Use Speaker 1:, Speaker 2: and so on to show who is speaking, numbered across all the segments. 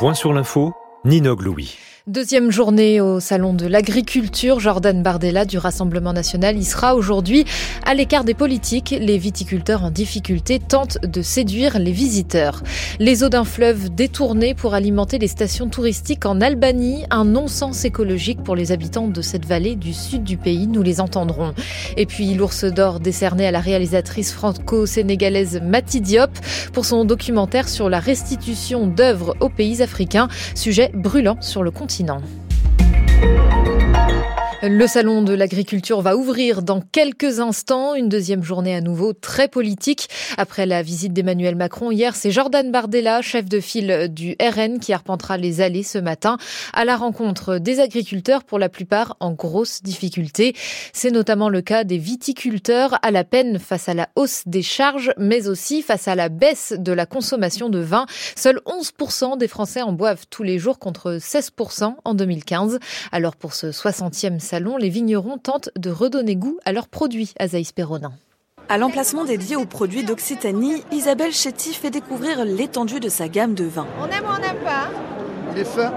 Speaker 1: Point sur l'info, Ninog Louis.
Speaker 2: Deuxième journée au Salon de l'Agriculture, Jordan Bardella du Rassemblement National y sera aujourd'hui à l'écart des politiques. Les viticulteurs en difficulté tentent de séduire les visiteurs. Les eaux d'un fleuve détournées pour alimenter les stations touristiques en Albanie, un non-sens écologique pour les habitants de cette vallée du sud du pays, nous les entendrons. Et puis l'ours d'or décerné à la réalisatrice franco-sénégalaise Mati Diop pour son documentaire sur la restitution d'œuvres aux pays africains, sujet brûlant sur le continent continent. Le salon de l'agriculture va ouvrir dans quelques instants. Une deuxième journée à nouveau très politique. Après la visite d'Emmanuel Macron hier, c'est Jordan Bardella, chef de file du RN, qui arpentera les allées ce matin à la rencontre des agriculteurs, pour la plupart en grosse difficulté. C'est notamment le cas des viticulteurs à la peine face à la hausse des charges, mais aussi face à la baisse de la consommation de vin. Seuls 11% des Français en boivent tous les jours contre 16% en 2015. Alors pour ce 60e salon, les vignerons tentent de redonner goût à leurs produits, Azaïs Perronin.
Speaker 3: À l'emplacement dédié aux produits d'Occitanie, Isabelle Chetty fait découvrir l'étendue de sa gamme de vins.
Speaker 4: On aime ou on n'aime pas
Speaker 5: Les fins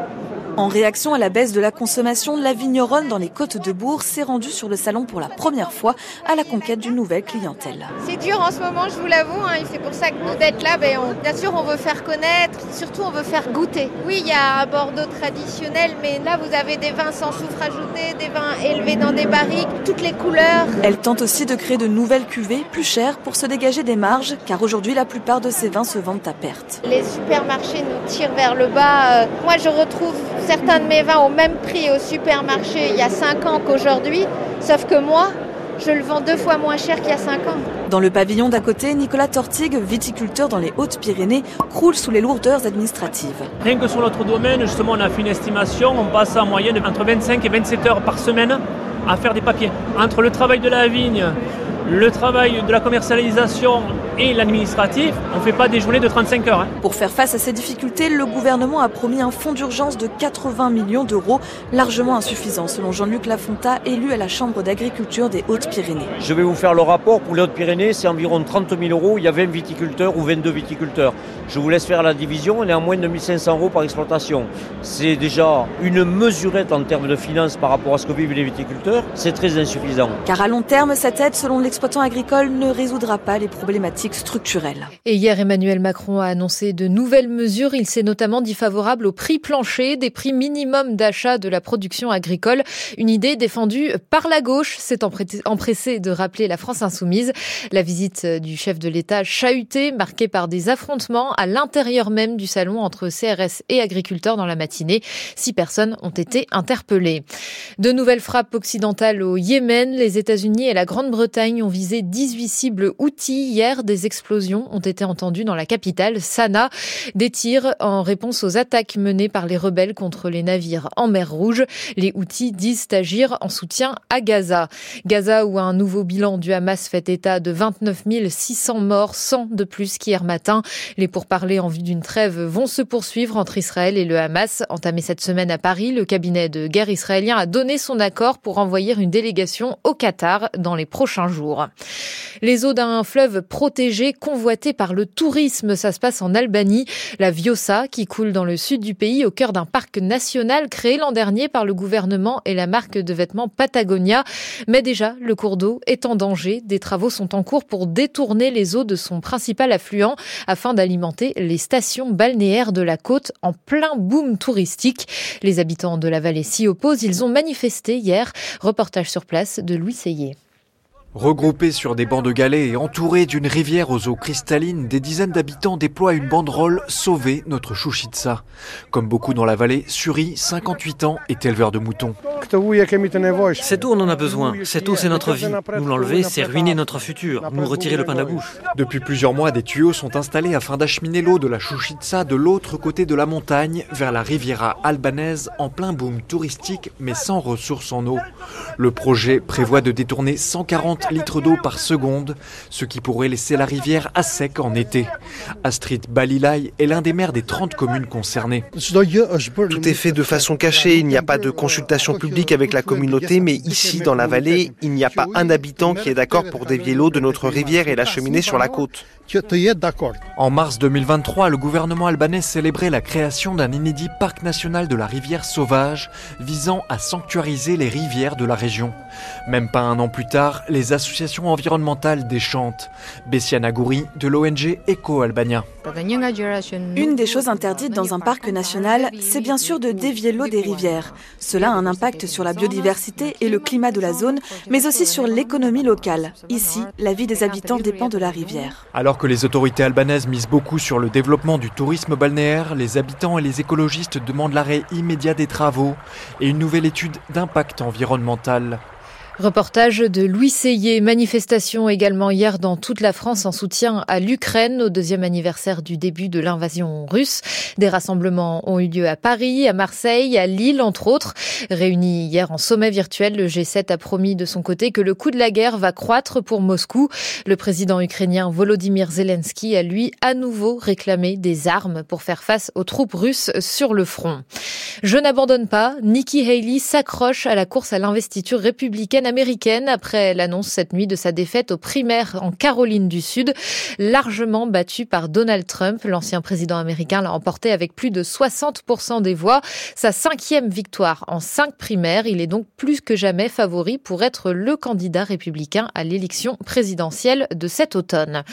Speaker 3: en réaction à la baisse de la consommation, la vigneronne dans les Côtes de Bourg s'est rendue sur le salon pour la première fois à la conquête d'une nouvelle clientèle.
Speaker 4: C'est dur en ce moment, je vous l'avoue, hein, c'est pour ça que nous d'être là, ben, bien sûr on veut faire connaître, surtout on veut faire goûter. Oui, il y a un Bordeaux traditionnel, mais là vous avez des vins sans soufre ajouté, des vins élevés dans des barriques, toutes les couleurs.
Speaker 3: Elle tente aussi de créer de nouvelles cuvées plus chères pour se dégager des marges, car aujourd'hui la plupart de ces vins se vendent à perte.
Speaker 4: Les supermarchés nous tirent vers le bas. Euh, moi je retrouve certains de mes vins au même prix au supermarché il y a 5 ans qu'aujourd'hui, sauf que moi, je le vends deux fois moins cher qu'il y a 5 ans.
Speaker 3: Dans le pavillon d'à côté, Nicolas Tortigue, viticulteur dans les Hautes-Pyrénées, croule sous les lourdeurs administratives.
Speaker 6: Rien que sur notre domaine, justement, on a fait une estimation, on passe en moyenne entre 25 et 27 heures par semaine à faire des papiers. Entre le travail de la vigne, le travail de la commercialisation et l'administratif, on ne fait pas des journées de 35 heures. Hein.
Speaker 3: Pour faire face à ces difficultés, le gouvernement a promis un fonds d'urgence de 80 millions d'euros, largement insuffisant selon Jean-Luc Lafonta, élu à la Chambre d'agriculture des Hautes-Pyrénées.
Speaker 7: Je vais vous faire le rapport. Pour les Hautes-Pyrénées, c'est environ 30 000 euros. Il y a 20 viticulteurs ou 22 viticulteurs. Je vous laisse faire la division. On est à moins de 1500 euros par exploitation. C'est déjà une mesurette en termes de finances par rapport à ce que vivent les viticulteurs. C'est très insuffisant.
Speaker 3: Car à long terme, cette aide, selon l'exploitant agricole, ne résoudra pas les problématiques structurelle.
Speaker 2: Et hier, Emmanuel Macron a annoncé de nouvelles mesures. Il s'est notamment dit favorable au prix plancher, des prix minimums d'achat de la production agricole. Une idée défendue par la gauche, s'est empressé de rappeler la France insoumise. La visite du chef de l'État chahutée, marquée par des affrontements à l'intérieur même du salon entre CRS et agriculteurs dans la matinée. Six personnes ont été interpellées. De nouvelles frappes occidentales au Yémen. Les États-Unis et la Grande-Bretagne ont visé 18 cibles outils hier explosions ont été entendues dans la capitale, Sanaa. Des tirs en réponse aux attaques menées par les rebelles contre les navires en mer Rouge. Les Houthis disent agir en soutien à Gaza. Gaza où un nouveau bilan du Hamas fait état de 29 600 morts, 100 de plus qu'hier matin. Les pourparlers en vue d'une trêve vont se poursuivre entre Israël et le Hamas. Entamé cette semaine à Paris, le cabinet de guerre israélien a donné son accord pour envoyer une délégation au Qatar dans les prochains jours. Les eaux d'un fleuve protégé convoité par le tourisme. Ça se passe en Albanie. La Viosa, qui coule dans le sud du pays, au cœur d'un parc national créé l'an dernier par le gouvernement et la marque de vêtements Patagonia. Mais déjà, le cours d'eau est en danger. Des travaux sont en cours pour détourner les eaux de son principal affluent afin d'alimenter les stations balnéaires de la côte en plein boom touristique. Les habitants de la vallée s'y opposent. Ils ont manifesté hier. Reportage sur place de Louis Seyé.
Speaker 8: Regroupés sur des bancs de galets et entourés d'une rivière aux eaux cristallines, des dizaines d'habitants déploient une banderole Sauver notre chouchitsa. Comme beaucoup dans la vallée, Suri, 58 ans, est éleveur de moutons.
Speaker 9: Cette eau, on en a besoin. Cette eau, c'est notre vie. Nous l'enlever, c'est ruiner notre futur. Nous retirer le pain de la bouche.
Speaker 8: Depuis plusieurs mois, des tuyaux sont installés afin d'acheminer l'eau de la chouchitsa de l'autre côté de la montagne vers la Riviera albanaise en plein boom touristique mais sans ressources en eau. Le projet prévoit de détourner 140 50 litres d'eau par seconde, ce qui pourrait laisser la rivière à sec en été. Astrid Balilay est l'un des maires des 30 communes concernées.
Speaker 5: Tout est fait de façon cachée, il n'y a pas de consultation publique avec la communauté, mais ici, dans la vallée, il n'y a pas un habitant qui est d'accord pour dévier l'eau de notre rivière et l'acheminer sur la côte.
Speaker 8: En mars 2023, le gouvernement albanais célébrait la création d'un inédit parc national de la rivière sauvage visant à sanctuariser les rivières de la région. Même pas un an plus tard, les associations environnementales déchantent. Bessiana Gouri de l'ONG Eco Albania.
Speaker 3: Une des choses interdites dans un parc national, c'est bien sûr de dévier l'eau des rivières. Cela a un impact sur la biodiversité et le climat de la zone, mais aussi sur l'économie locale. Ici, la vie des habitants dépend de la rivière.
Speaker 8: Alors que les autorités albanaises misent beaucoup sur le développement du tourisme balnéaire, les habitants et les écologistes demandent l'arrêt immédiat des travaux et une nouvelle étude d'impact environnemental.
Speaker 2: Reportage de Louis Seyé. Manifestation également hier dans toute la France en soutien à l'Ukraine au deuxième anniversaire du début de l'invasion russe. Des rassemblements ont eu lieu à Paris, à Marseille, à Lille, entre autres. Réunis hier en sommet virtuel, le G7 a promis de son côté que le coût de la guerre va croître pour Moscou. Le président ukrainien Volodymyr Zelensky a lui à nouveau réclamé des armes pour faire face aux troupes russes sur le front. Je n'abandonne pas. Nikki Haley s'accroche à la course à l'investiture républicaine américaine après l'annonce cette nuit de sa défaite aux primaires en Caroline du Sud, largement battue par Donald Trump. L'ancien président américain l'a emporté avec plus de 60% des voix. Sa cinquième victoire en cinq primaires. Il est donc plus que jamais favori pour être le candidat républicain à l'élection présidentielle de cet automne.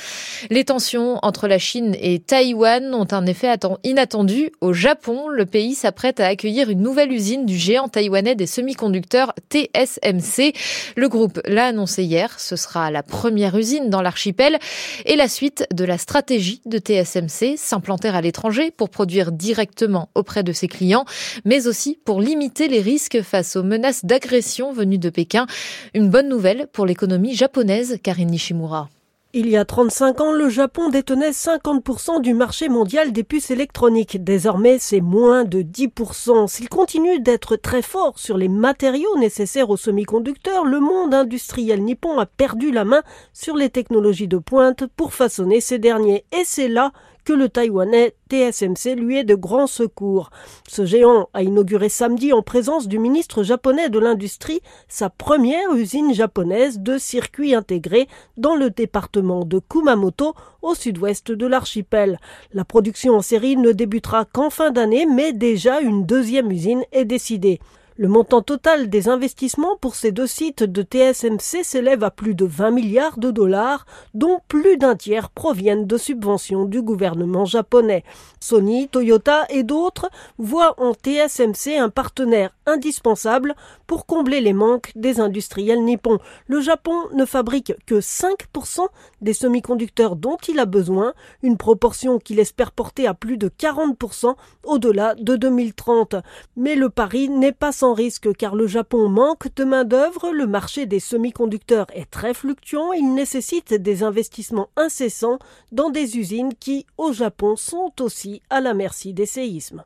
Speaker 2: Les tensions entre la Chine et Taïwan ont un effet inattendu. Au Japon, le pays s'apprête à accueillir une nouvelle usine du géant taïwanais des semi-conducteurs TSMC. Le groupe l'a annoncé hier, ce sera la première usine dans l'archipel et la suite de la stratégie de TSMC, s'implanter à l'étranger pour produire directement auprès de ses clients, mais aussi pour limiter les risques face aux menaces d'agression venues de Pékin. Une bonne nouvelle pour l'économie japonaise, Karine Nishimura.
Speaker 10: Il y a 35 ans, le Japon détenait 50% du marché mondial des puces électroniques. Désormais, c'est moins de 10%. S'il continue d'être très fort sur les matériaux nécessaires aux semi-conducteurs, le monde industriel nippon a perdu la main sur les technologies de pointe pour façonner ces derniers. Et c'est là que le Taïwanais TSMC lui est de grand secours. Ce géant a inauguré samedi en présence du ministre japonais de l'Industrie sa première usine japonaise de circuits intégrés dans le département de Kumamoto au sud-ouest de l'archipel. La production en série ne débutera qu'en fin d'année mais déjà une deuxième usine est décidée. Le montant total des investissements pour ces deux sites de TSMC s'élève à plus de 20 milliards de dollars, dont plus d'un tiers proviennent de subventions du gouvernement japonais. Sony, Toyota et d'autres voient en TSMC un partenaire indispensable pour combler les manques des industriels nippons. Le Japon ne fabrique que 5% des semi-conducteurs dont il a besoin, une proportion qu'il espère porter à plus de 40% au-delà de 2030. Mais le pari n'est pas sans risque car le Japon manque de main-d'œuvre, le marché des semi-conducteurs est très fluctuant, il nécessite des investissements incessants dans des usines qui, au Japon, sont aussi à la merci des séismes.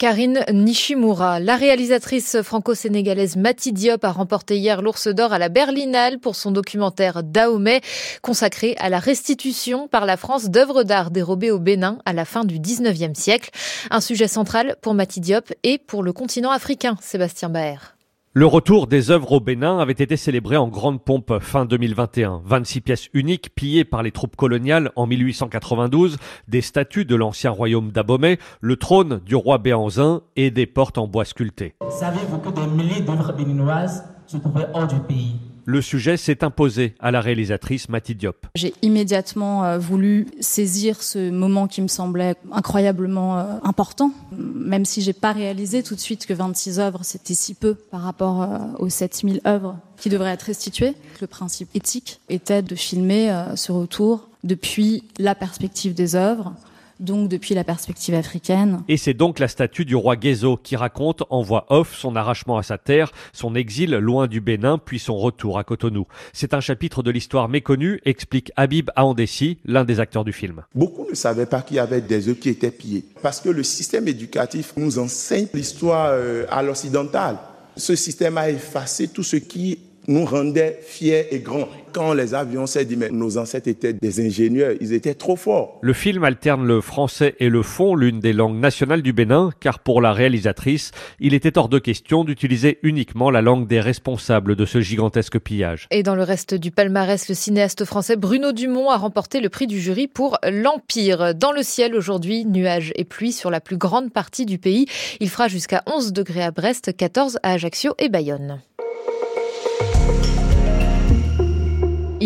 Speaker 2: Karine Nishimura, la réalisatrice franco-sénégalaise Mati Diop a remporté hier l'Ours d'Or à la Berlinale pour son documentaire Dahomey, consacré à la restitution par la France d'œuvres d'art dérobées au Bénin à la fin du 19e siècle. Un sujet central pour Mati Diop et pour le continent africain, Sébastien Baer.
Speaker 11: Le retour des œuvres au Bénin avait été célébré en grande pompe fin 2021. 26 pièces uniques pillées par les troupes coloniales en 1892, des statues de l'ancien royaume d'Abomey, le trône du roi Béanzin et des portes en bois sculptées.
Speaker 12: Savez-vous que des milliers d'œuvres béninoises se trouvaient hors du pays?
Speaker 11: Le sujet s'est imposé à la réalisatrice Mati Diop.
Speaker 13: J'ai immédiatement euh, voulu saisir ce moment qui me semblait incroyablement euh, important, même si j'ai pas réalisé tout de suite que 26 œuvres c'était si peu par rapport euh, aux 7000 œuvres qui devraient être restituées. Le principe éthique était de filmer ce retour depuis la perspective des œuvres, donc depuis la perspective africaine.
Speaker 11: Et c'est donc la statue du roi Guézo qui raconte en voix off son arrachement à sa terre, son exil loin du Bénin, puis son retour à Cotonou. C'est un chapitre de l'histoire méconnue, explique Habib Aondessi, l'un des acteurs du film.
Speaker 14: Beaucoup ne savaient pas qu'il y avait des œufs qui étaient pillés, parce que le système éducatif nous enseigne l'histoire euh, à l'occidental. Ce système a effacé tout ce qui nous rendait fiers et grands. Quand les avions s'est dit, mais nos ancêtres étaient des ingénieurs, ils étaient trop forts.
Speaker 11: Le film alterne le français et le fond, l'une des langues nationales du Bénin, car pour la réalisatrice, il était hors de question d'utiliser uniquement la langue des responsables de ce gigantesque pillage.
Speaker 2: Et dans le reste du palmarès, le cinéaste français Bruno Dumont a remporté le prix du jury pour L'Empire. Dans le ciel aujourd'hui, nuages et pluie sur la plus grande partie du pays. Il fera jusqu'à 11 degrés à Brest, 14 à Ajaccio et Bayonne.